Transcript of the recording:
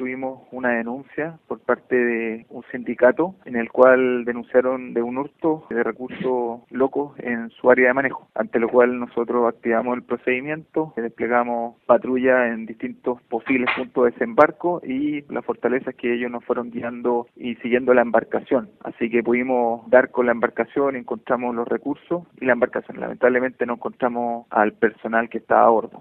tuvimos una denuncia por parte de un sindicato en el cual denunciaron de un hurto de recursos locos en su área de manejo, ante lo cual nosotros activamos el procedimiento, desplegamos patrulla en distintos posibles puntos de desembarco y la fortaleza es que ellos nos fueron guiando y siguiendo la embarcación. Así que pudimos dar con la embarcación, encontramos los recursos y la embarcación. Lamentablemente no encontramos al personal que estaba a bordo.